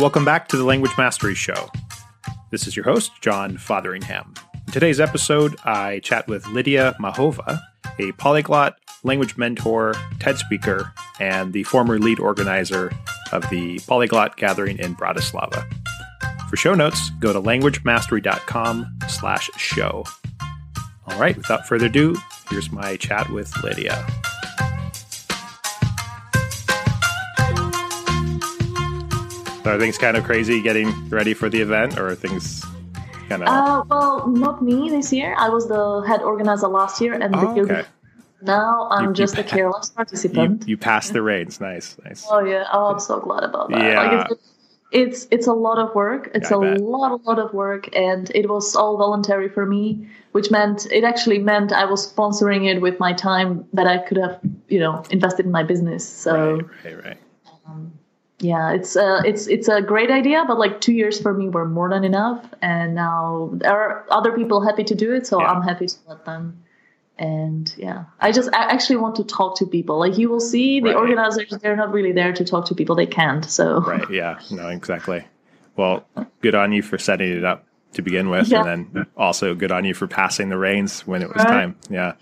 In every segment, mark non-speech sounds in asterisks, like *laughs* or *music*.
Welcome back to the Language Mastery Show. This is your host, John Fotheringham. In today's episode, I chat with Lydia Machová, a polyglot, language mentor, TED speaker, and the former lead organizer of the Polyglot Gathering in Bratislava. For show notes, go to languagemastery.com slash show. All right, without further ado, here's my chat with Lydia. Are things kind of crazy getting ready for the event, or are things kind of? Uh, well, not me this year. I was the head organizer last year, and Oh, the okay. Now I'm You- you just a pa- careless participant. you passed the reins. Nice, nice. Oh yeah, oh I'm so glad about that. Yeah. Like it's, it's it's a lot of work. It's Yeah, a bet. lot, a lot of work, and it was all voluntary for me, which meant it actually meant I was sponsoring it with my time that I could have, you know, invested in my business. So Right, right, right. Yeah, it's uh, it's it's a great idea, but like two years for me were more than enough, and now there are other people happy to do it, so Yeah. I'm happy to let them. And yeah, I just I actually want to talk to people. Like you will see, the Right. organizers they're not really there to talk to people; they can't. So Right. Yeah. No, exactly. Well, good on you for setting it up to begin with, Yeah. and then also good on you for passing the reins when it was Right. time. Yeah.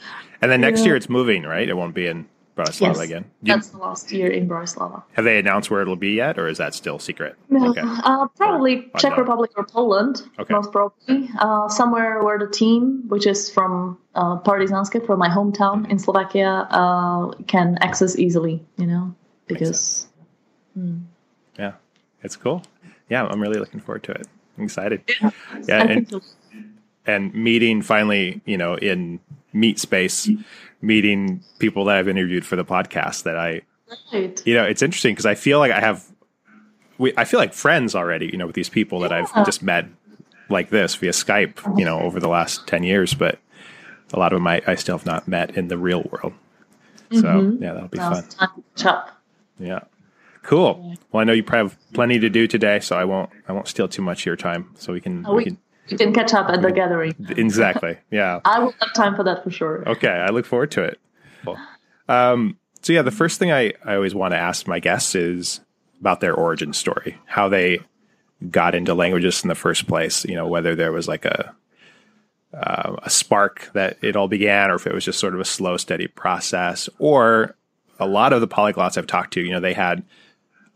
And then next Yeah. year it's moving, right? It won't be in Bratislava Yes, again. You- that's the last year in Bratislava. have they announced where it'll be yet, or is that still secret? No, Okay. uh, probably Czech. Republic or Poland, Okay. most probably. Uh, somewhere where the team, which is from uh, Partizanske, from my hometown in Slovakia, uh, can access easily, you know, because. Yeah. It's cool. Yeah, I'm really looking forward to it. I'm excited. I Yeah, and, and meeting finally, you know, in meet space, meeting people that I've interviewed for the podcast that I Right. you know it's interesting because i feel like i have we, i feel like friends already you know with these people that i've just met like this via skype you know over the last 10 years but a lot of them i, I still have not met in the real world. So mm-hmm. yeah that'll be fun. it's time to catch up. yeah. Cool. Well i know you probably have plenty to do today so i won't i won't steal too much of your time so we can, Oh, we we, can we can catch up at the gathering. exactly yeah *laughs* I will have time for that for sure. Okay, I look forward to it. Cool. Um, so yeah, the first thing I, I always want to ask my guests is about their origin story, how they got into languages in the first place. You know, whether there was like a uh, a spark that it all began, or if it was just sort of a slow, steady process. Or a lot of the polyglots I've talked to, you know, they had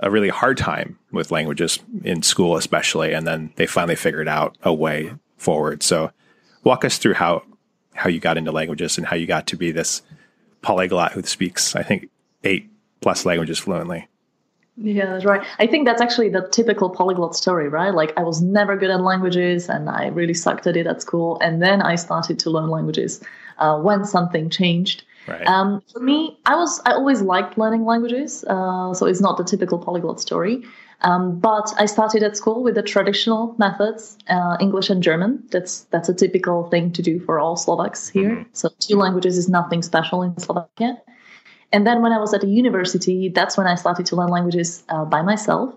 a really hard time with languages in school, especially, and then they finally figured out a way forward. So, walk us through how how you got into languages and how you got to be this polyglot who speaks, I think, eight plus languages fluently. Yeah, that's right. I think that's actually the typical polyglot story, right? Like I was never good at languages and I really sucked at it at school. And then I started to learn languages uh, when something changed. Right. Um, for me, I was I always liked learning languages, uh, so it's not the typical polyglot story. Um, but I started at school with the traditional methods, uh, English and German. That's that's a typical thing to do for all Slovaks here. So two languages is nothing special in Slovakia. And then when I was at the university, that's when I started to learn languages uh, by myself.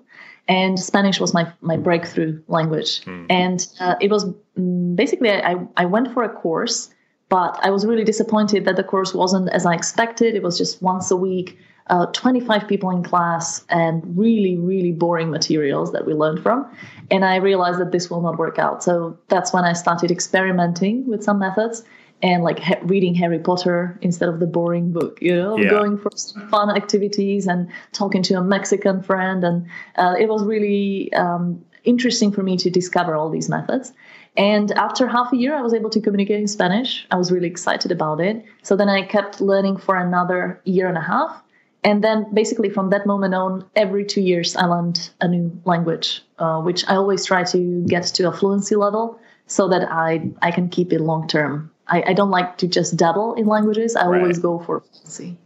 And Spanish was my, my breakthrough language. And uh, it was mm, basically, I, I went for a course, but I was really disappointed that the course wasn't as I expected. It was just once a week, uh, 25 people in class, and really, really boring materials that we learned from. And I realized that this will not work out. So that's when I started experimenting with some methods and like ha- reading Harry Potter instead of the boring book, you know, Yeah. going for some fun activities and talking to a Mexican friend. And uh, it was really um, interesting for me to discover all these methods. And after half a year, I was able to communicate in Spanish. I was really excited about it. So then I kept learning for another year and a half. And then basically from that moment on, every two years, I learned a new language, uh, which I always try to get to a fluency level so that I, I can keep it long term. I, I don't like to just dabble in languages. I Right. always go for fluency.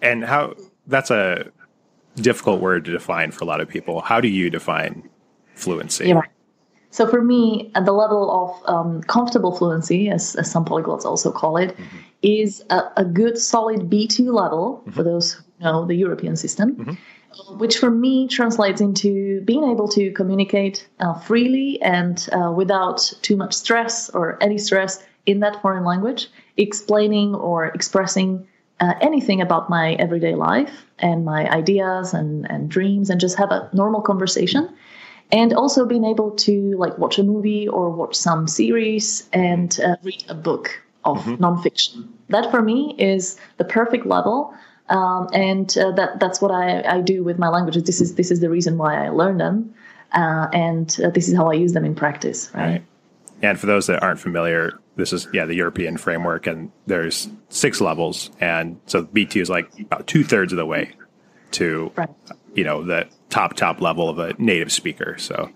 and how that's a difficult word to define for a lot of people. How do you define fluency? Yeah. So for me, at the level of um, comfortable fluency, as, as some polyglots also call it, is a, a good solid B2 level for those who know the European system, which for me translates into being able to communicate uh, freely and uh, without too much stress or any stress in that foreign language, explaining or expressing uh, anything about my everyday life and my ideas and, and dreams and just have a normal conversation. And also being able to like watch a movie or watch some series and uh, read a book of mm-hmm. nonfiction. That for me is the perfect level. Um, and uh, that that's what I, I do with my languages. This is this is the reason why I learn them, uh, and uh, this is how I use them in practice. Right? right. And for those that aren't familiar, this is yeah the European framework, and there's six levels, and so B two is like about two thirds of the way to right. you know the top top level of a native speaker. So,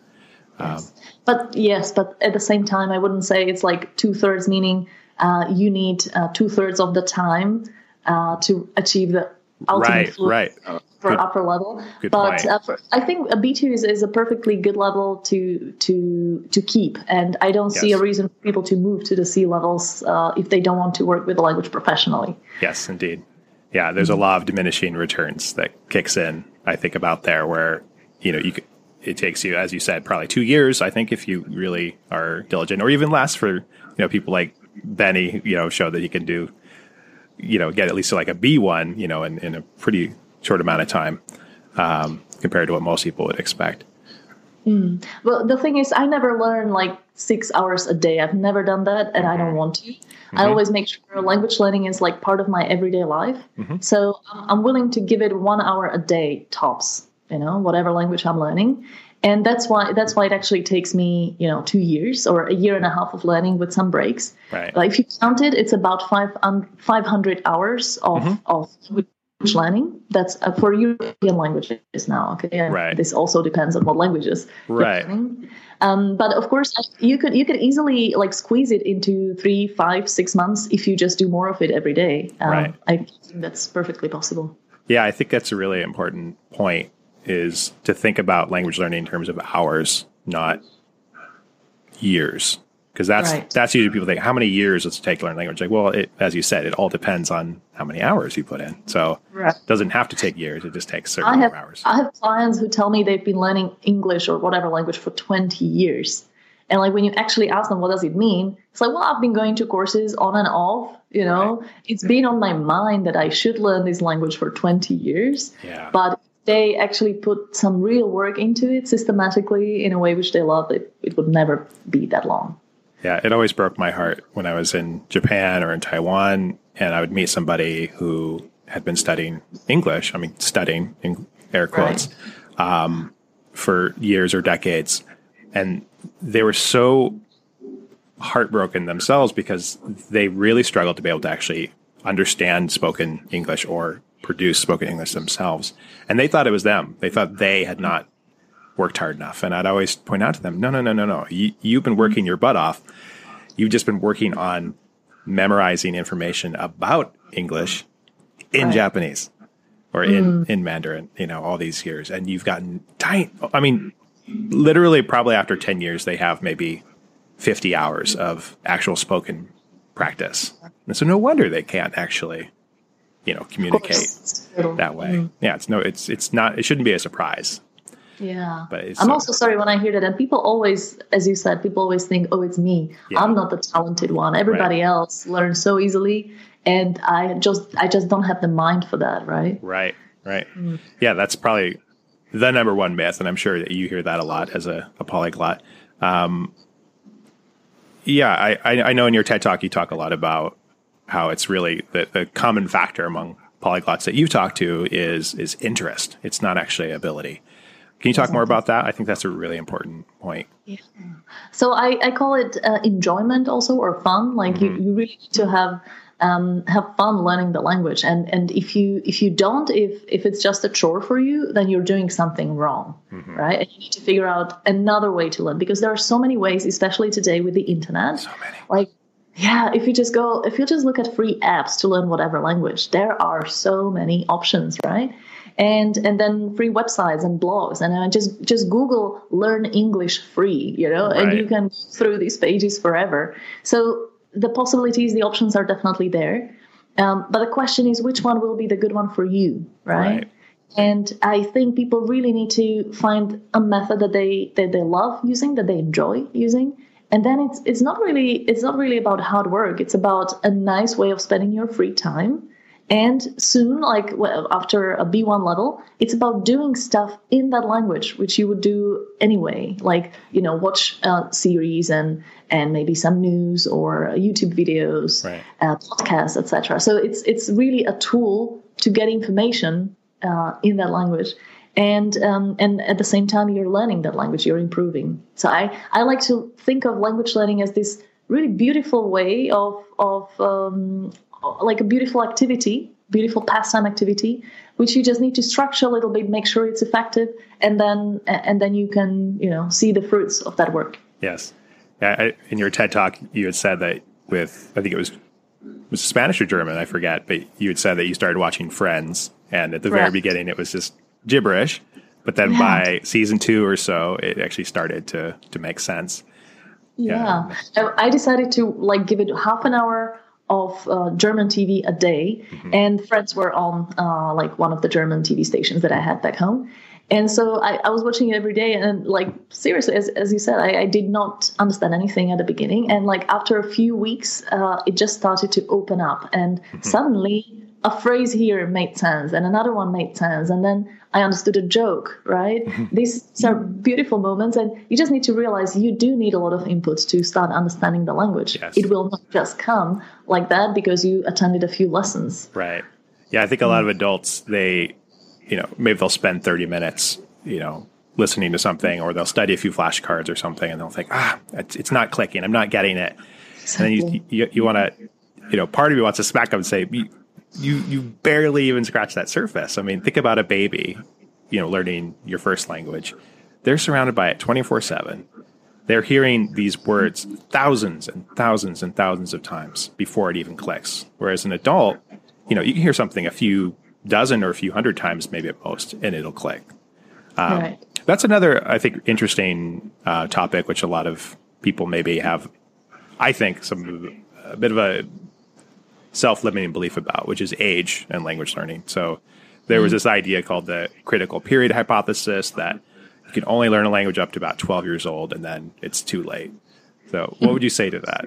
um, yes. but yes, but at the same time, I wouldn't say it's like two thirds, meaning uh, you need uh, two thirds of the time uh, to achieve the ultimate right, right. for good, upper level. but uh, for, I think a B two is, is a perfectly good level to to to keep, and I don't yes. see a reason for people to move to the C levels uh, if they don't want to work with the language professionally. Yes, indeed. Yeah, there's a law of diminishing returns that kicks in. I think about there where you know you could, it takes you, as you said, probably two years. I think if you really are diligent, or even less for you know people like Benny, you know, show that he can do you know, get at least like a B1, you know, in, in a pretty short amount of time um, compared to what most people would expect. Mm. Well, the thing is, I never learned like six hours a day. I've never done that, and I don't want to. Mm-hmm. I always make sure language learning is like part of my everyday life. Mm-hmm. So I'm willing to give it one hour a day tops. You know, whatever language I'm learning, and that's why that's why it actually takes me you know two years or a year and a half of learning with some breaks right like if you count it it's about five, um, 500 hours of mm-hmm. of learning that's uh, for european languages now okay? And right. this also depends on what languages right. um, but of course you could you could easily like squeeze it into three five six months if you just do more of it every day. Um, right. i think that's perfectly possible. Yeah i think that's a really important point is to think about language learning in terms of hours, not years. Because that's right. that's usually people think how many years does it take to learn language? Like, well, it, as you said, it all depends on how many hours you put in. So right. it doesn't have to take years; it just takes certain I have, hours. I have clients who tell me they've been learning English or whatever language for twenty years, and like when you actually ask them what does it mean, it's like, well, I've been going to courses on and off. You know, right. it's been on my mind that I should learn this language for twenty years. Yeah. But they actually put some real work into it systematically in a way which they love, it, it would never be that long. Yeah, it always broke my heart when I was in Japan or in Taiwan and I would meet somebody who had been studying English, I mean, studying in air quotes, right. um, for years or decades. And they were so heartbroken themselves because they really struggled to be able to actually understand spoken English or produce spoken English themselves. And they thought it was them. They thought they had not worked hard enough. And I'd always point out to them, no, no, no, no, no. You, you've been working your butt off. You've just been working on memorizing information about English in right. Japanese or in, mm. in Mandarin, you know, all these years. And you've gotten tiny, I mean, literally probably after 10 years, they have maybe 50 hours of actual spoken practice. And so no wonder they can't actually you know communicate that way. Mm. Yeah, it's no, it's it's not. It shouldn't be a surprise. Yeah, but I'm also sorry when I hear that, and people always, as you said, people always think, "Oh, it's me. Yeah. I'm not the talented one. Everybody right. else learns so easily, and I just, I just don't have the mind for that." Right. Right. Right. Mm. Yeah, that's probably the number one myth, and I'm sure that you hear that a lot as a, a polyglot. Um, yeah, I, I know in your TED talk you talk a lot about how it's really the, the common factor among polyglots that you've talked to is is interest. It's not actually ability. Can you talk more about that? I think that's a really important point. Yeah. So I, I call it uh, enjoyment also or fun. Like mm-hmm. you, you really need to have um, have fun learning the language. And and if you if you don't, if if it's just a chore for you, then you're doing something wrong, mm-hmm. right? And you need to figure out another way to learn because there are so many ways, especially today with the internet. So many. Like yeah, if you just go, if you just look at free apps to learn whatever language, there are so many options, right? And and then free websites and blogs, and uh, just just Google "learn English free," you know, right. and you can through these pages forever. So the possibilities, the options are definitely there. Um, but the question is, which one will be the good one for you, right? right? And I think people really need to find a method that they that they love using, that they enjoy using, and then it's it's not really it's not really about hard work it's about a nice way of spending your free time And soon, like after a B1 level, it's about doing stuff in that language, which you would do anyway, like you know, watch a series and and maybe some news or YouTube videos, right. uh, podcasts, etc. So it's it's really a tool to get information uh, in that language and um, and at the same time you're learning that language you're improving so i i like to think of language learning as this really beautiful way of of um, like a beautiful activity beautiful pastime activity which you just need to structure a little bit make sure it's effective and then and then you can you know see the fruits of that work yes yeah, in your ted talk you had said that with i think it was was Spanish or German, I forget, but you had said that you started watching Friends, and at the Correct. very beginning, it was just gibberish. But then yeah. by season two or so, it actually started to to make sense. Yeah. yeah. I decided to like give it half an hour of uh, German TV a day, mm-hmm. and Friends were on uh, like one of the German TV stations that I had back home. And so I, I was watching it every day, and like seriously, as, as you said, I, I did not understand anything at the beginning, and like after a few weeks, uh, it just started to open up, and mm-hmm. suddenly a phrase here made sense and another one made sense and then i understood a joke right mm-hmm. these are beautiful moments and you just need to realize you do need a lot of input to start understanding the language yes. it will not just come like that because you attended a few lessons right yeah i think a lot of adults they you know maybe they'll spend 30 minutes you know listening to something or they'll study a few flashcards or something and they'll think ah it's, it's not clicking i'm not getting it exactly. and then you you, you want to you know part of you wants to smack them and say you you barely even scratch that surface. I mean, think about a baby, you know, learning your first language. They're surrounded by it 24/7. They're hearing these words thousands and thousands and thousands of times before it even clicks. Whereas an adult, you know, you can hear something a few dozen or a few hundred times, maybe at most, and it'll click. Um, right. That's another, I think, interesting uh, topic, which a lot of people maybe have, I think, some a bit of a self limiting belief about, which is age and language learning. So there was hmm. this idea called the critical period hypothesis that you can only learn a language up to about 12 years old and then it's too late. So what would you say to that?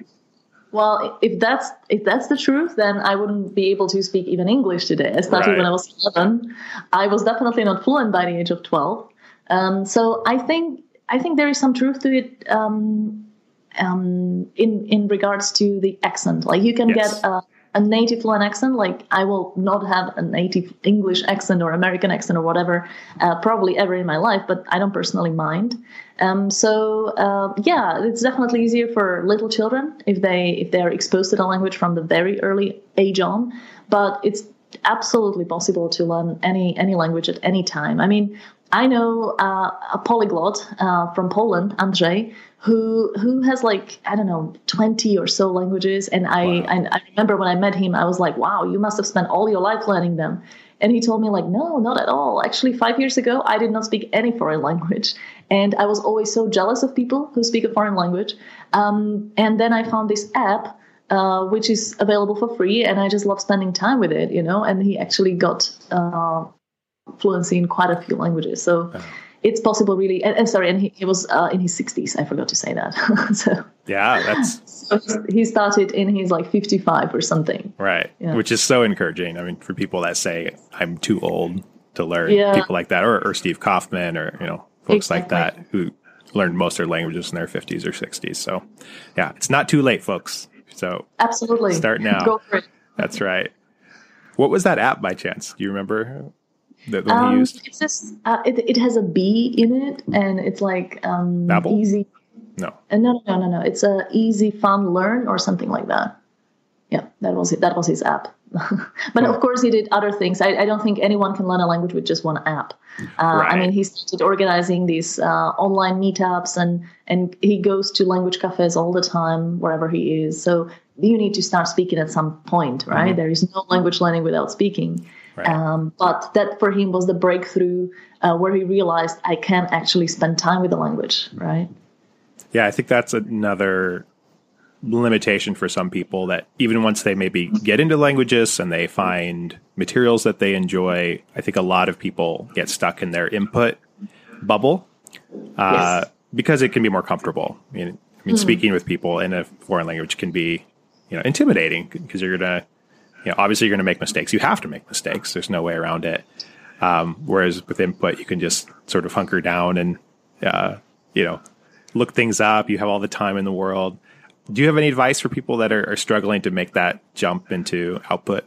Well, if that's if that's the truth, then I wouldn't be able to speak even English today. I started right. when I was 11. I was definitely not fluent by the age of 12. Um, so I think I think there is some truth to it um, um, in in regards to the accent. Like you can yes. get a a native fluent accent. Like I will not have a native English accent or American accent or whatever, uh, probably ever in my life, but I don't personally mind. Um, so uh, yeah, it's definitely easier for little children if they if they are exposed to the language from the very early age on. But it's absolutely possible to learn any any language at any time. I mean, I know uh, a polyglot uh, from Poland, Andrzej, who who has like I don't know twenty or so languages, and I, wow. I I remember when I met him, I was like, wow, you must have spent all your life learning them. And he told me like, no, not at all. Actually, five years ago, I did not speak any foreign language, and I was always so jealous of people who speak a foreign language. Um, and then I found this app uh, which is available for free, and I just love spending time with it, you know. And he actually got uh, fluency in quite a few languages, so it's possible, really. And, and sorry, and he, he was uh, in his sixties. I forgot to say that. *laughs* so yeah, that's *laughs* so he started in his like fifty-five or something, right? Yeah. Which is so encouraging. I mean, for people that say I'm too old to learn, yeah. people like that, or, or Steve Kaufmann or you know, folks exactly. like that who learned most of their languages in their 50s or 60s. So, yeah, it's not too late, folks. So absolutely start now. Go for it. That's right. What was that app by chance? Do you remember one um? It's just uh, it, it has a B in it, and it's like um, Babbel? easy. No. Uh, no, no, no, no. It's a easy, fun learn or something like that. Yeah, that was it. That was his app. *laughs* but of course, he did other things. I, I, don't think anyone can learn a language with just one app. Uh, right. I mean, he started organizing these uh, online meetups, and and he goes to language cafes all the time wherever he is. So you need to start speaking at some point, right? Mm-hmm. There is no language learning without speaking. Right. Um, but that for him was the breakthrough uh, where he realized I can actually spend time with the language, right? Yeah, I think that's another limitation for some people that even once they maybe get into languages and they find materials that they enjoy, I think a lot of people get stuck in their input bubble uh, yes. because it can be more comfortable. I mean, I mean mm speaking with people in a foreign language can be, you know, intimidating because you're gonna you know, obviously you're going to make mistakes. You have to make mistakes. There's no way around it. Um, whereas with input, you can just sort of hunker down and, uh, you know, look things up. You have all the time in the world. Do you have any advice for people that are, are struggling to make that jump into output?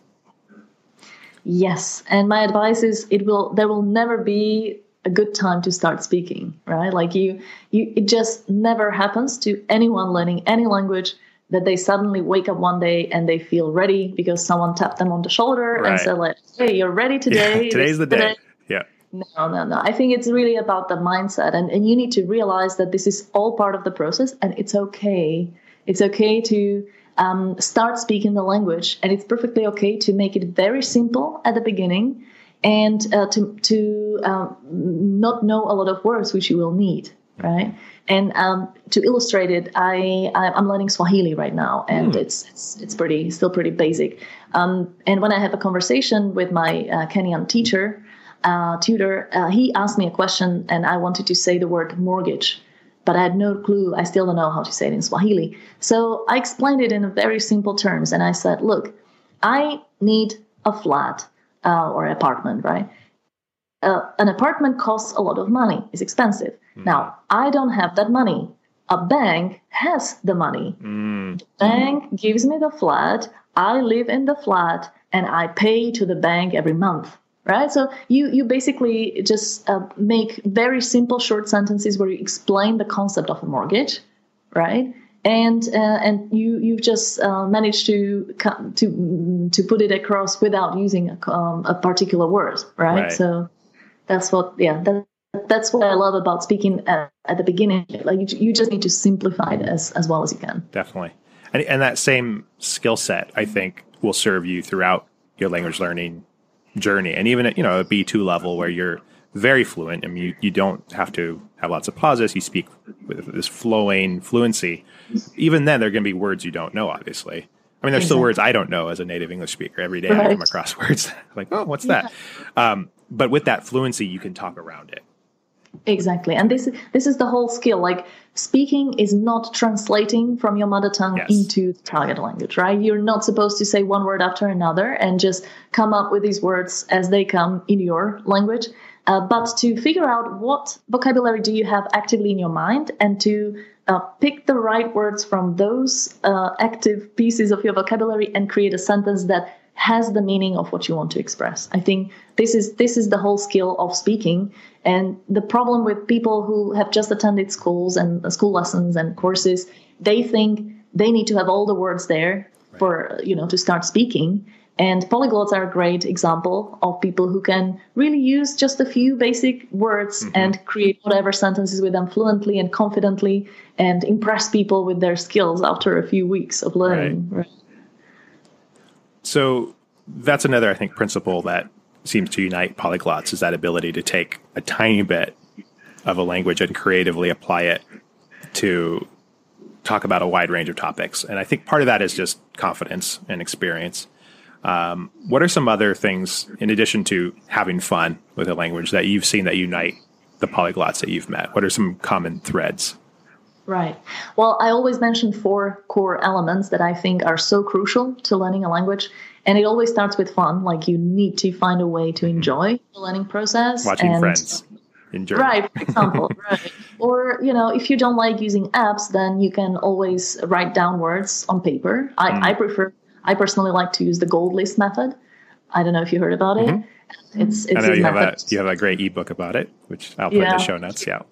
Yes, and my advice is it will there will never be a good time to start speaking, right? Like you you it just never happens to anyone learning any language that they suddenly wake up one day and they feel ready because someone tapped them on the shoulder right. and said like, "Hey, you're ready today." Yeah, *laughs* today's the day. Yeah. No, no, no. I think it's really about the mindset and and you need to realize that this is all part of the process and it's okay. It's okay to um, start speaking the language. And it's perfectly okay to make it very simple at the beginning and uh, to, to um, not know a lot of words which you will need, right? And um, to illustrate it, I, I'm learning Swahili right now, and mm. it's, it's, it's pretty still pretty basic. Um, and when I have a conversation with my uh, Kenyan teacher, uh, tutor, uh, he asked me a question, and I wanted to say the word mortgage but I had no clue. I still don't know how to say it in Swahili. So I explained it in very simple terms. And I said, look, I need a flat uh, or apartment, right? Uh, an apartment costs a lot of money, it's expensive. Mm. Now, I don't have that money. A bank has the money. Mm. The bank gives me the flat. I live in the flat and I pay to the bank every month right so you you basically just uh, make very simple short sentences where you explain the concept of a mortgage right and uh, and you you've just uh, managed to to to put it across without using a, um, a particular word right? right? so that's what yeah that, that's what I love about speaking at, at the beginning. Like you, you just need to simplify it as, as well as you can. Definitely. And, and that same skill set, I think, will serve you throughout your language learning journey. And even at, you know, a B2 level where you're very fluent I and you, you don't have to have lots of pauses, you speak with this flowing fluency. Even then, there are going to be words you don't know, obviously. I mean, there's exactly. still words I don't know as a native English speaker. Every day right. I come across *laughs* words like, oh, what's yeah. that? Um, but with that fluency, you can talk around it. Exactly. And this this is the whole skill. Like speaking is not translating from your mother tongue yes. into the target language, right? You're not supposed to say one word after another and just come up with these words as they come in your language. Uh, but to figure out what vocabulary do you have actively in your mind and to uh, pick the right words from those uh, active pieces of your vocabulary and create a sentence that has the meaning of what you want to express. I think this is this is the whole skill of speaking. And the problem with people who have just attended schools and uh, school lessons and courses, they think they need to have all the words there right. for you know to start speaking. And polyglots are a great example of people who can really use just a few basic words mm-hmm. and create whatever sentences with them fluently and confidently and impress people with their skills after a few weeks of learning. Right. Right. So that's another, I think, principle that seems to unite polyglots is that ability to take a tiny bit of a language and creatively apply it to talk about a wide range of topics. And I think part of that is just confidence and experience. Um, what are some other things, in addition to having fun with a language, that you've seen that unite the polyglots that you've met? What are some common threads? Right. Well, I always mention four core elements that I think are so crucial to learning a language. And it always starts with fun. Like you need to find a way to enjoy the learning process. Watching and, friends. Enjoy. Right, for example. *laughs* right. Or, you know, if you don't like using apps, then you can always write down words on paper. I, mm. I prefer, I personally like to use the gold list method. I don't know if you heard about it. Mm-hmm. It's, it's I know you have, a, you have a great ebook about it, which I'll put yeah. in the show notes. Yeah.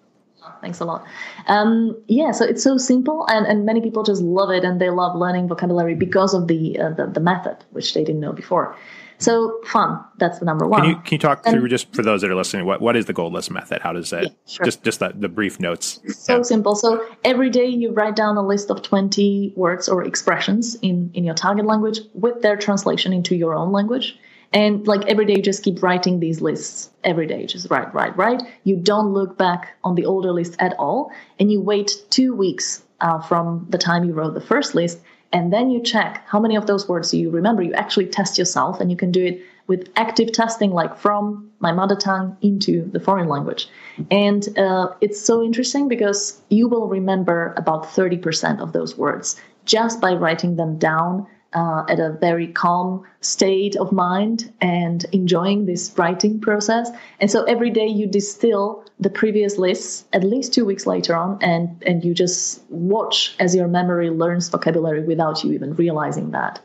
Thanks a lot. Um, yeah, so it's so simple, and, and many people just love it, and they love learning vocabulary because of the uh, the, the, method, which they didn't know before. So fun. That's the number one. Can you can you talk and, through just for those that are listening? What what is the gold list method? How does it? Yeah, sure. Just just the, the brief notes. So yeah. simple. So every day you write down a list of twenty words or expressions in in your target language with their translation into your own language and like every day, just keep writing these lists every day. Just write, write, write. You don't look back on the older list at all. And you wait two weeks uh, from the time you wrote the first list. And then you check how many of those words you remember. You actually test yourself, and you can do it with active testing, like from my mother tongue into the foreign language. And uh, it's so interesting because you will remember about 30% of those words just by writing them down uh, at a very calm state of mind and enjoying this writing process. And so every day you distill the previous lists at least two weeks later on, and, and you just watch as your memory learns vocabulary without you even realizing that.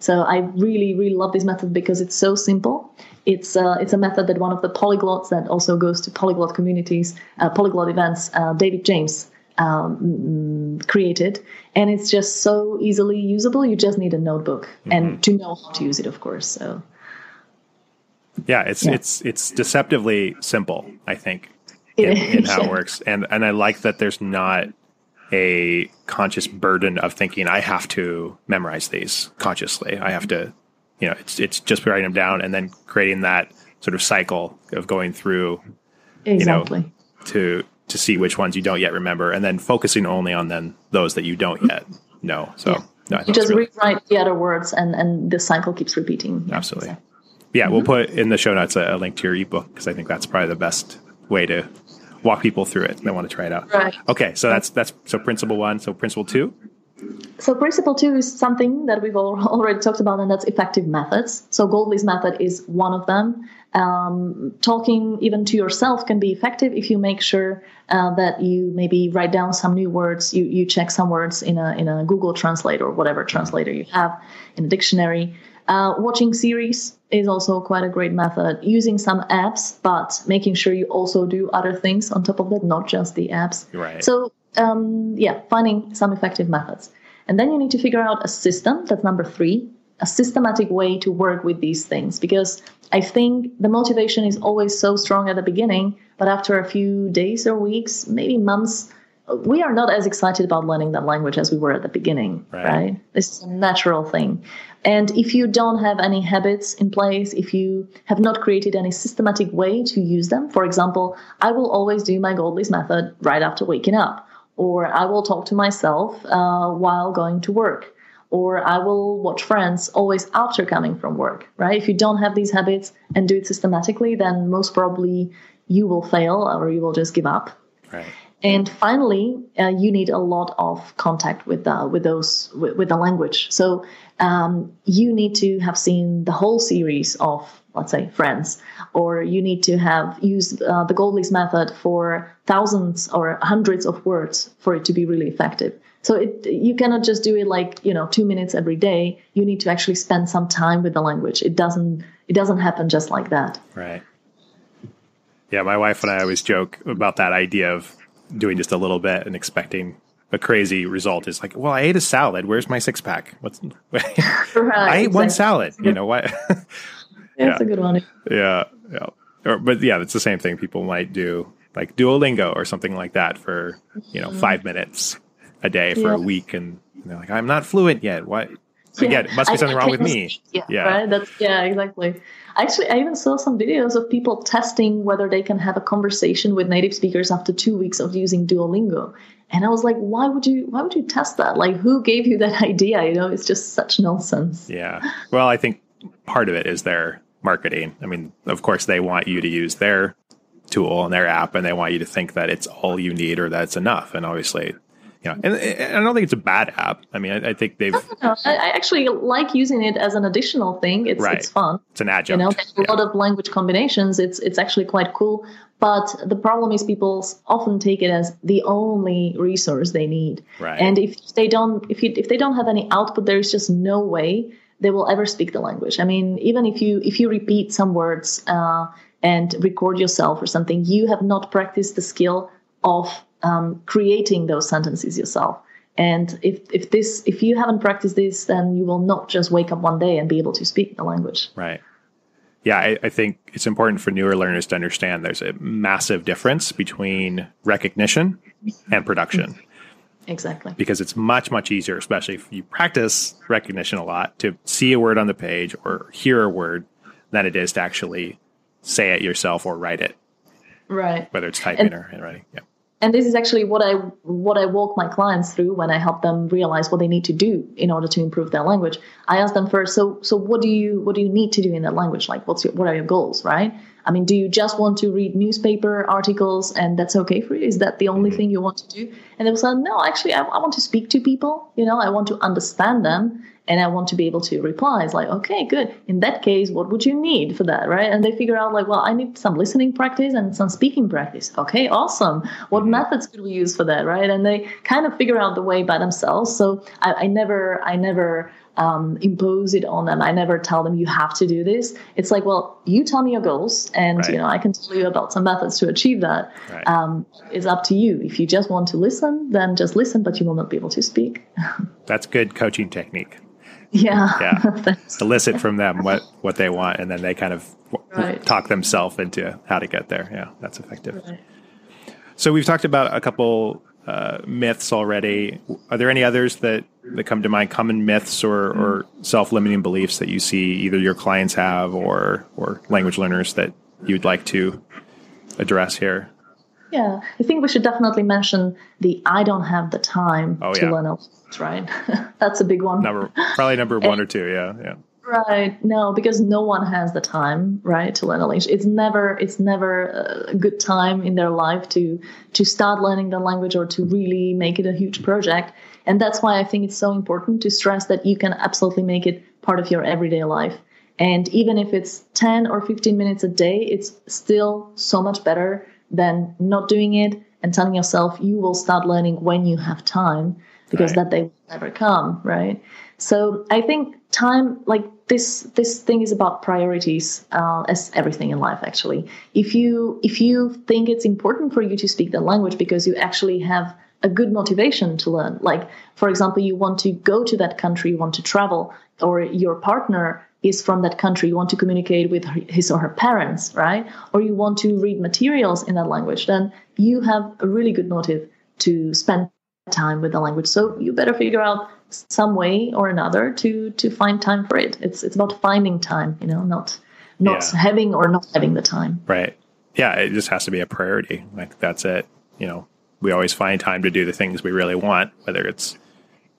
So I really, really love this method because it's so simple. It's uh, it's a method that one of the polyglots that also goes to polyglot communities, uh, polyglot events, uh, David James um, created, and it's just so easily usable. You just need a notebook mm-hmm. and to know how to use it, of course. So. Yeah, it's yeah. it's it's deceptively simple. I think in, in how it works, and and I like that there's not a conscious burden of thinking I have to memorize these consciously. I have to, you know, it's it's just writing them down and then creating that sort of cycle of going through, exactly. you know, to to see which ones you don't yet remember, and then focusing only on then those that you don't yet know. So yeah. no, you just really rewrite the other words, and and the cycle keeps repeating. Absolutely. So. Yeah, mm-hmm. we'll put in the show notes a, a link to your ebook because I think that's probably the best way to walk people through it. They want to try it out. Right. Okay, so that's that's so principle one. So principle two. So principle two is something that we've *laughs* already talked about, and that's effective methods. So Goldlist method is one of them. Um, talking even to yourself can be effective if you make sure uh, that you maybe write down some new words. You you check some words in a in a Google Translate or whatever translator you have in a dictionary. Uh, watching series is also quite a great method. Using some apps, but making sure you also do other things on top of that, not just the apps. Right. So, um, yeah, finding some effective methods. And then you need to figure out a system. That's number three, a systematic way to work with these things. Because I think the motivation is always so strong at the beginning, but after a few days or weeks, maybe months, we are not as excited about learning that language as we were at the beginning, right? right? This is a natural thing. And if you don't have any habits in place, if you have not created any systematic way to use them, for example, I will always do my Goldlist method right after waking up, or I will talk to myself uh, while going to work, or I will watch Friends always after coming from work, right? If you don't have these habits and do it systematically, then most probably you will fail or you will just give up. Right. And finally, uh, you need a lot of contact with uh, with those with, with, the language. So um, you need to have seen the whole series of, let's say, Friends, or you need to have used uh, the Goldlist method for thousands or hundreds of words for it to be really effective. So it, you cannot just do it like you know two minutes every day. You need to actually spend some time with the language. It doesn't it doesn't happen just like that. Right. Yeah, my wife and I always joke about that idea of doing just a little bit and expecting a crazy result is like, well, I ate a salad. Where's my six pack? What's *laughs* right, I ate exactly. one salad. You know what? *laughs* yeah, that's a good one. Yeah, yeah. Or, but yeah, it's the same thing. People might do like Duolingo or something like that for you know mm-hmm. five minutes a day for yeah. a week, and they're like, I'm not fluent yet. What? Again, yeah. it must be something I, wrong with me. *laughs* Yeah, yeah. Right? That's yeah, exactly. Actually, I even saw some videos of people testing whether they can have a conversation with native speakers after two weeks of using Duolingo. And I was like, why would you why would you test that? Like who gave you that *laughs* idea? You know, it's just such nonsense. Yeah. Well, I think part of it is their marketing. I mean, of course they want you to use their tool and their app and they want you to think that it's all you need or that it's enough. And obviously you know, and, and, I don't think it's a bad app. I mean, I, I think they've. I, I, actually like using it as an additional thing. It's right. it's fun. It's an adjunct. You know, there's a yeah. lot of language combinations. It's it's actually quite cool. But the problem is people often take it as the only resource they need. Right. And if they don't, if you, if they don't have any output, there is just no way they will ever speak the language. I mean, even if you if you repeat some words uh, and record yourself or something, you have not practiced the skill of um, creating those sentences yourself. And if, if this if you haven't practiced this, then you will not just wake up one day and be able to speak the language. Right. Yeah, I, I think it's important for newer learners to understand there's a massive difference between recognition and production. Exactly. Because it's much, much easier, especially if you practice recognition a lot, to see a word on the page or hear a word than it is to actually say it yourself or write it. Right. Whether it's typing and, or writing. Yeah and this is actually what I what I walk my clients through when I help them realize what they need to do in order to improve their language. I ask them first, so so what do you what do you need to do in that language? Like what's your what are your goals, right? I mean, do you just want to read newspaper articles and that's okay for you? Is that the only thing you want to do? And they were like, no, actually, I, I want to speak to people. You know, I want to understand them and I want to be able to reply. It's like, okay, good. In that case, what would you need for that, right? And they figure out like, well, I need some listening practice and some speaking practice. Okay, awesome. What mm-hmm. methods could we use for that, right? And they kind of figure out the way by themselves. So I, I never, I never um, impose it on them. I never tell them you have to do this. It's like, well, you tell me your goals, and right. you know I can tell you about some methods to achieve that. Right. Um, it's up to you. If you just want to listen, then just listen, but you will not be able to speak. *laughs* That's good coaching technique. Yeah. Yeah. *laughs* Elicit from them what, what they want, and then they kind of right. talk themselves into how to get there. Yeah, that's effective. So we've talked about a couple uh, myths already. Are there any others that, that come to mind, common myths or, or self limiting beliefs that you see either your clients have or, or language learners that you'd like to address here? Yeah, I think we should definitely mention the I don't have the time oh, to yeah. learn a right? *laughs* That's a big one. Number probably number *laughs* one or two, yeah, yeah. Right. No, because no one has the time, right, to learn a language. It's never it's never a good time in their life to to start learning the language or to really make it a huge project. And that's why I think it's so important to stress that you can absolutely make it part of your everyday life. And even if it's 10 or 15 minutes a day, it's still so much better than not doing it and telling yourself you will start learning when you have time because right. that day will never come, right? So I think time, like this, this thing is about priorities, uh, as everything in life. Actually, if you if you think it's important for you to speak the language because you actually have a good motivation to learn, like for example, you want to go to that country, you want to travel, or your partner is from that country, you want to communicate with his or her parents, right? Or you want to read materials in that language, then you have a really good motive to spend time with the language. So you better figure out some way or another to to find time for it. It's it's about finding time, you know, not not yeah. having or not having the time. Right. Yeah, it just has to be a priority. Like that's it. You know, we always find time to do the things we really want, whether it's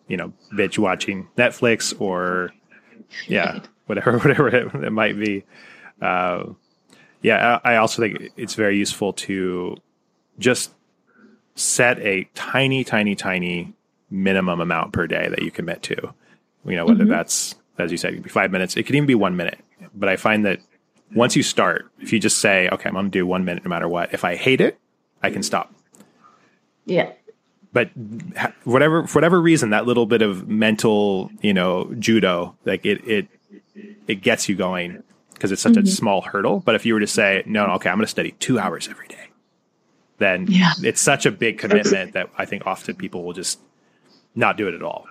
you know bitch watching Netflix or yeah, right. *laughs* whatever *laughs* whatever it, it might be. Uh, yeah, I also think it's very useful to just set a tiny, tiny, tiny minimum amount per day that you commit to. You know, whether mm-hmm. that's, as you said, could be five minutes, it could even be one minute. But I find that once you start, if you just say, okay, I'm going to do one minute no matter what, if I hate it, I can stop. Yeah. But whatever, for whatever reason, that little bit of mental, you know, judo, like it, it, it gets you going because it's such mm-hmm. a small hurdle. But if you were to say, no, no okay, I'm going to study two hours every day then yeah. it's such a big commitment that I think often people will just not do it at all.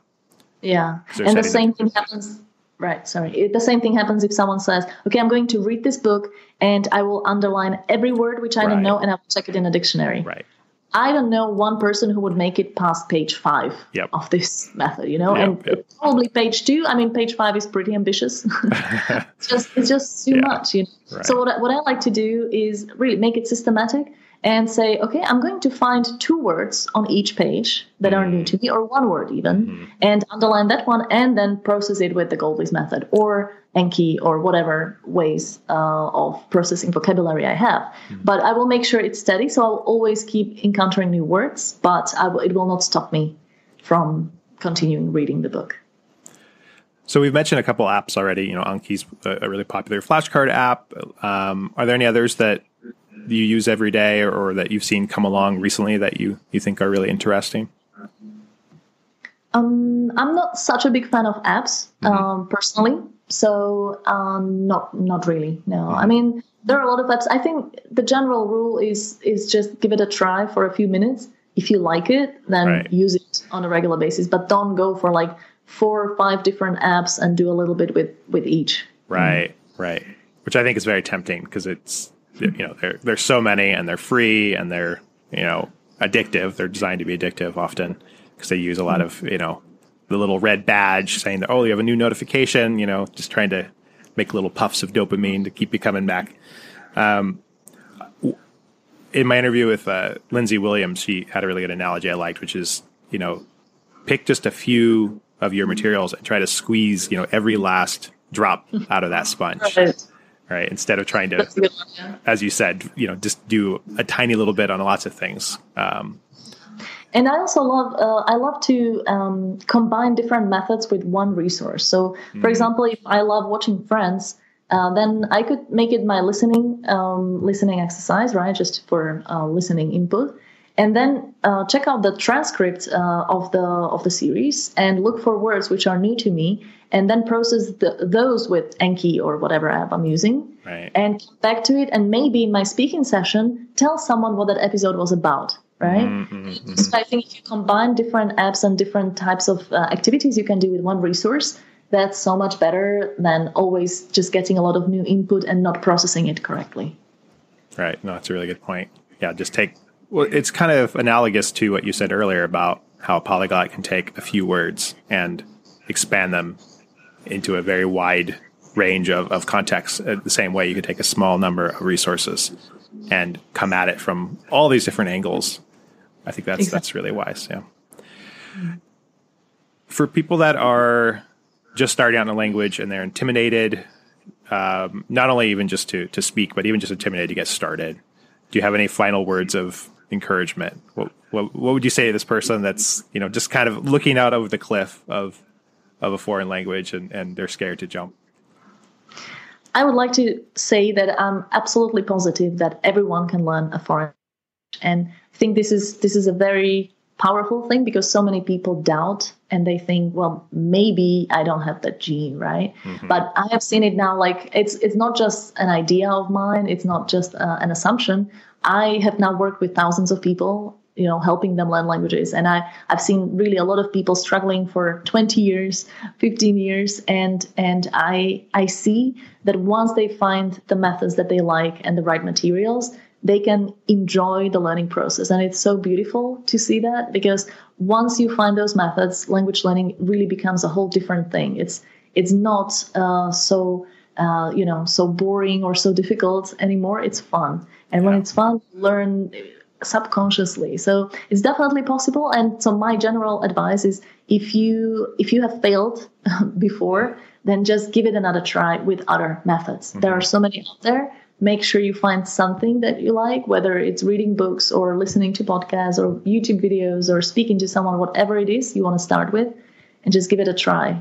Yeah. And the same thing happens. Right. Sorry. The same thing happens if someone says, okay, I'm going to read this book and I will underline every word which I right. don't know and I will check it in a dictionary. Right. I don't know one person who would make it past page five yep. of this method, you know, yep, and yep. probably page two. I mean, page five is pretty ambitious. *laughs* it's just it's just too yeah. much, you know. Right. So what I, what I like to do is really make it systematic and say, okay, I'm going to find two words on each page that are new to me, or one word even, mm-hmm. and underline that one, and then process it with the Goldlist method or Anki or whatever ways uh, of processing vocabulary I have. Mm-hmm. But I will make sure it's steady, so I'll always keep encountering new words, but will, it will not stop me from continuing reading the book. So we've mentioned a couple apps already. You know, Anki's a, a really popular flashcard app. Um, are there any others that you use every day or, that you've seen come along recently that you, you think are really interesting? Um, I'm not such a big fan of apps mm-hmm. um, personally, so um, not not really. No, mm-hmm. I mean there are a lot of apps. I think the general rule is is just give it a try for a few minutes. If you like it, then right. use it on a regular basis. But don't go for like four or five different apps and do a little bit with with each. Right, mm-hmm. right. Which I think is very tempting because it's you know, there's so many and they're free and they're, you know, addictive. They're designed to be addictive often because they use a lot of, you know, the little red badge saying that, oh, you have a new notification, you know, just trying to make little puffs of dopamine to keep you coming back. Um, in my interview with uh, Lindsay Williams, she had a really good analogy I liked, which is, you know, pick just a few of your materials and try to squeeze, you know, every last drop *laughs* out of that sponge. Right right? Instead of trying to, yeah. as you said, you know, just do a tiny little bit on lots of things. Um, and I also love uh, I love to um, combine different methods with one resource. So, for mm. example, if I love watching Friends, uh, then I could make it my listening um, listening exercise, right? Just for uh, listening input, and then uh, check out the transcript uh, of the of the series and look for words which are new to me, and then process the, those with Anki or whatever app I'm using, right. and come back to it. And maybe in my speaking session, tell someone what that episode was about right? Mm-hmm, mm-hmm. So I think if you combine different apps and different types of uh, activities you can do with one resource, that's so much better than always just getting a lot of new input and not processing it correctly. Right. No, that's a really good point. Yeah, just take. Well, it's kind of analogous to what you said earlier about how a polyglot can take a few words and expand them into a very wide range of, of contexts. Uh, the same way you could take a small number of resources and come at it from all these different angles I think that's exactly. that's really wise. Yeah. For people that are just starting out in a language and they're intimidated, um, not only even just to to speak, but even just intimidated to get started. Do you have any final words of encouragement? What, what, what would you say to this person that's you know just kind of looking out over the cliff of of a foreign language and, and they're scared to jump? I would like to say that I'm absolutely positive that everyone can learn a foreign language, and I think this is this is a very powerful thing because so many people doubt and they think, well, maybe I don't have that gene, right? Mm-hmm. But I have seen it now. Like it's it's not just an idea of mine. It's not just uh, an assumption. I have now worked with thousands of people you know helping them learn languages and i i've seen really a lot of people struggling for 20 years 15 years and and i i see that once they find the methods that they like and the right materials they can enjoy the learning process. And it's so beautiful to see that because once you find those methods, language learning really becomes a whole different thing. It's it's not uh, so uh, you know so boring or so difficult anymore. It's fun, and yeah. when it's fun, learn subconsciously. So it's definitely possible. And so my general advice is if you if you have failed *laughs* before, then just give it another try with other methods. Mm-hmm. There are so many out there make sure you find something that you like, whether it's reading books or listening to podcasts or YouTube videos or speaking to someone, whatever it is you want to start with, and just give it a try.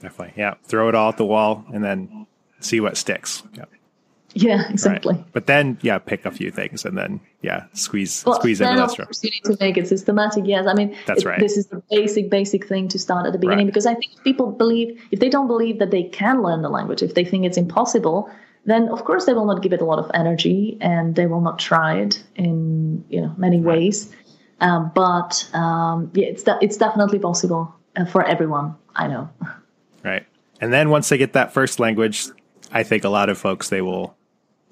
Definitely. Yeah. Throw it all at the wall and then see what sticks. Yeah. Yeah, exactly. Right. But then, yeah, pick a few things and then, yeah, squeeze well, squeeze into that stuff. You need to make it systematic. Yes, I mean, that's it, right. This is the basic, basic thing to start at the beginning right. because I think people believe if they don't believe that they can learn the language, if they think it's impossible, then of course they will not give it a lot of energy and they will not try it in you know many right. ways. Um, but um, yeah, it's de- it's definitely possible uh, for everyone. I know. Right, and then once they get that first language, I think a lot of folks they will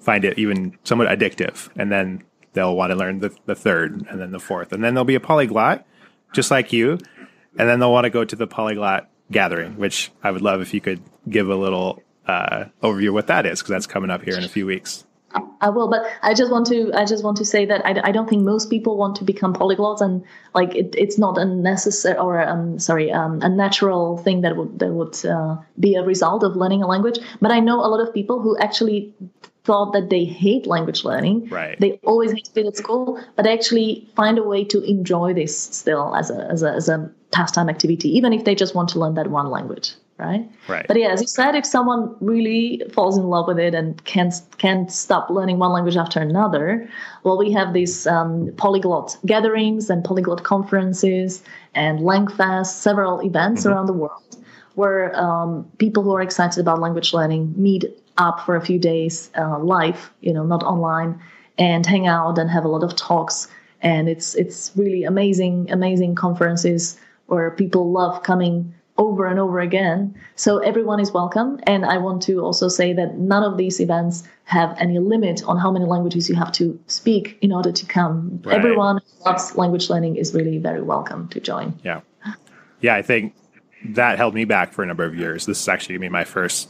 find it even somewhat addictive, and then they'll want to learn the, the third, and then the fourth, and then they'll be a polyglot, just like you, and then they'll want to go to the polyglot gathering, which I would love if you could give a little uh, overview of what that is because that's coming up here in a few weeks. I will, but I just want to I just want to say that I, I don't think most people want to become polyglots, and like it, it's not a necessary or um, sorry um, a natural thing that would that would uh, be a result of learning a language. But I know a lot of people who actually thought that they hate language learning. Right. They always hated it at school, but actually find a way to enjoy this still as a as a as a pastime activity, even if they just want to learn that one language right? Right. But yeah, as you said, if someone really falls in love with it and can't can't stop learning one language after another, well, we have these um, polyglot gatherings and polyglot conferences and Langfest, several events mm-hmm. around the world where um, people who are excited about language learning meet up for a few days uh, live, you know, not online, and hang out and have a lot of talks. And it's it's really amazing, amazing conferences where people love coming over and over again. So everyone is welcome. And I want to also say that none of these events have any limit on how many languages you have to speak in order to come. Right. Everyone who loves language learning is really very welcome to join. Yeah. Yeah, I think that held me back for a number of years. This is actually me my first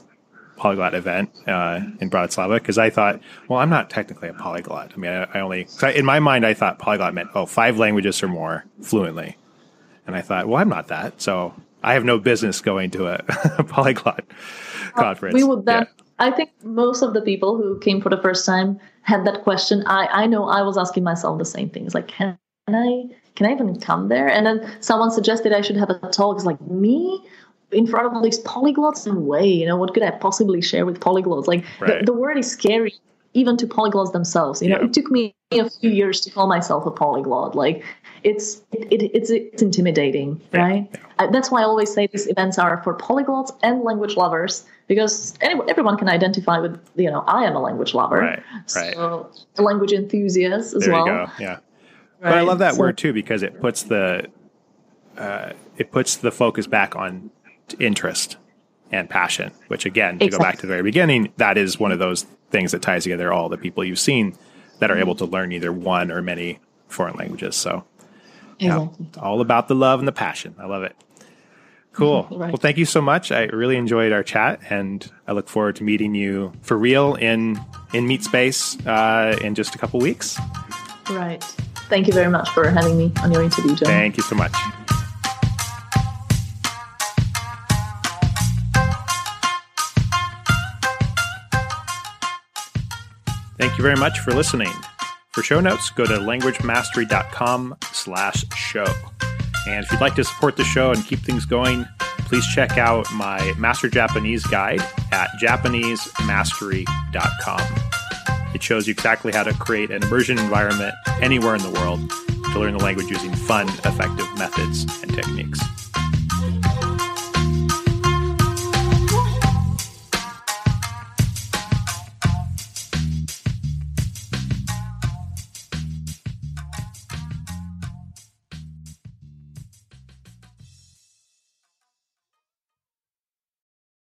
polyglot event uh, in Bratislava because I thought, well, I'm not technically a polyglot. I mean, I, I only I, in my mind I thought polyglot meant oh five languages or more fluently, and I thought, well, I'm not that. So I have no business going to a, *laughs* a polyglot conference. We would then. Yeah. I think most of the people who came for the first time had that question. I, I know I was asking myself the same things like, can I can I even come there? And then someone suggested I should have a talk. It's like me in front of all these polyglots. No way. You know what could I possibly share with polyglots? Like right. the, the, word is scary even to polyglots themselves. You know, it took me a few years to call myself a polyglot. Like it's it, it, it's it's intimidating, right? Yeah. Uh, that's why I always say these events are for polyglots and language lovers because anyone, everyone can identify with you know I am a language lover, right? Right. So a language enthusiast as there well. Yeah. Right. But I love that so, word too because it puts the uh, it puts the focus back on interest and passion, which again, to exactly. go back to the very beginning, that is one of those things that ties together all the people you've seen that are able to learn either one or many foreign languages. So, exactly. yeah, all about the love and the passion. I love it. Cool. right. Well, thank you so much. I really enjoyed our chat, and I look forward to meeting you for real in in Meet Space uh, in just a couple weeks. Right. Thank you very much for having me on your interview, John. Thank you so much. Thank you very much for listening. For show notes, go to languagemastery.com slash show. And if you'd like to support the show and keep things going, please check out my Master Japanese guide at japanesemastery.com. It shows you exactly how to create an immersion environment anywhere in the world to learn the language using fun, effective methods and techniques.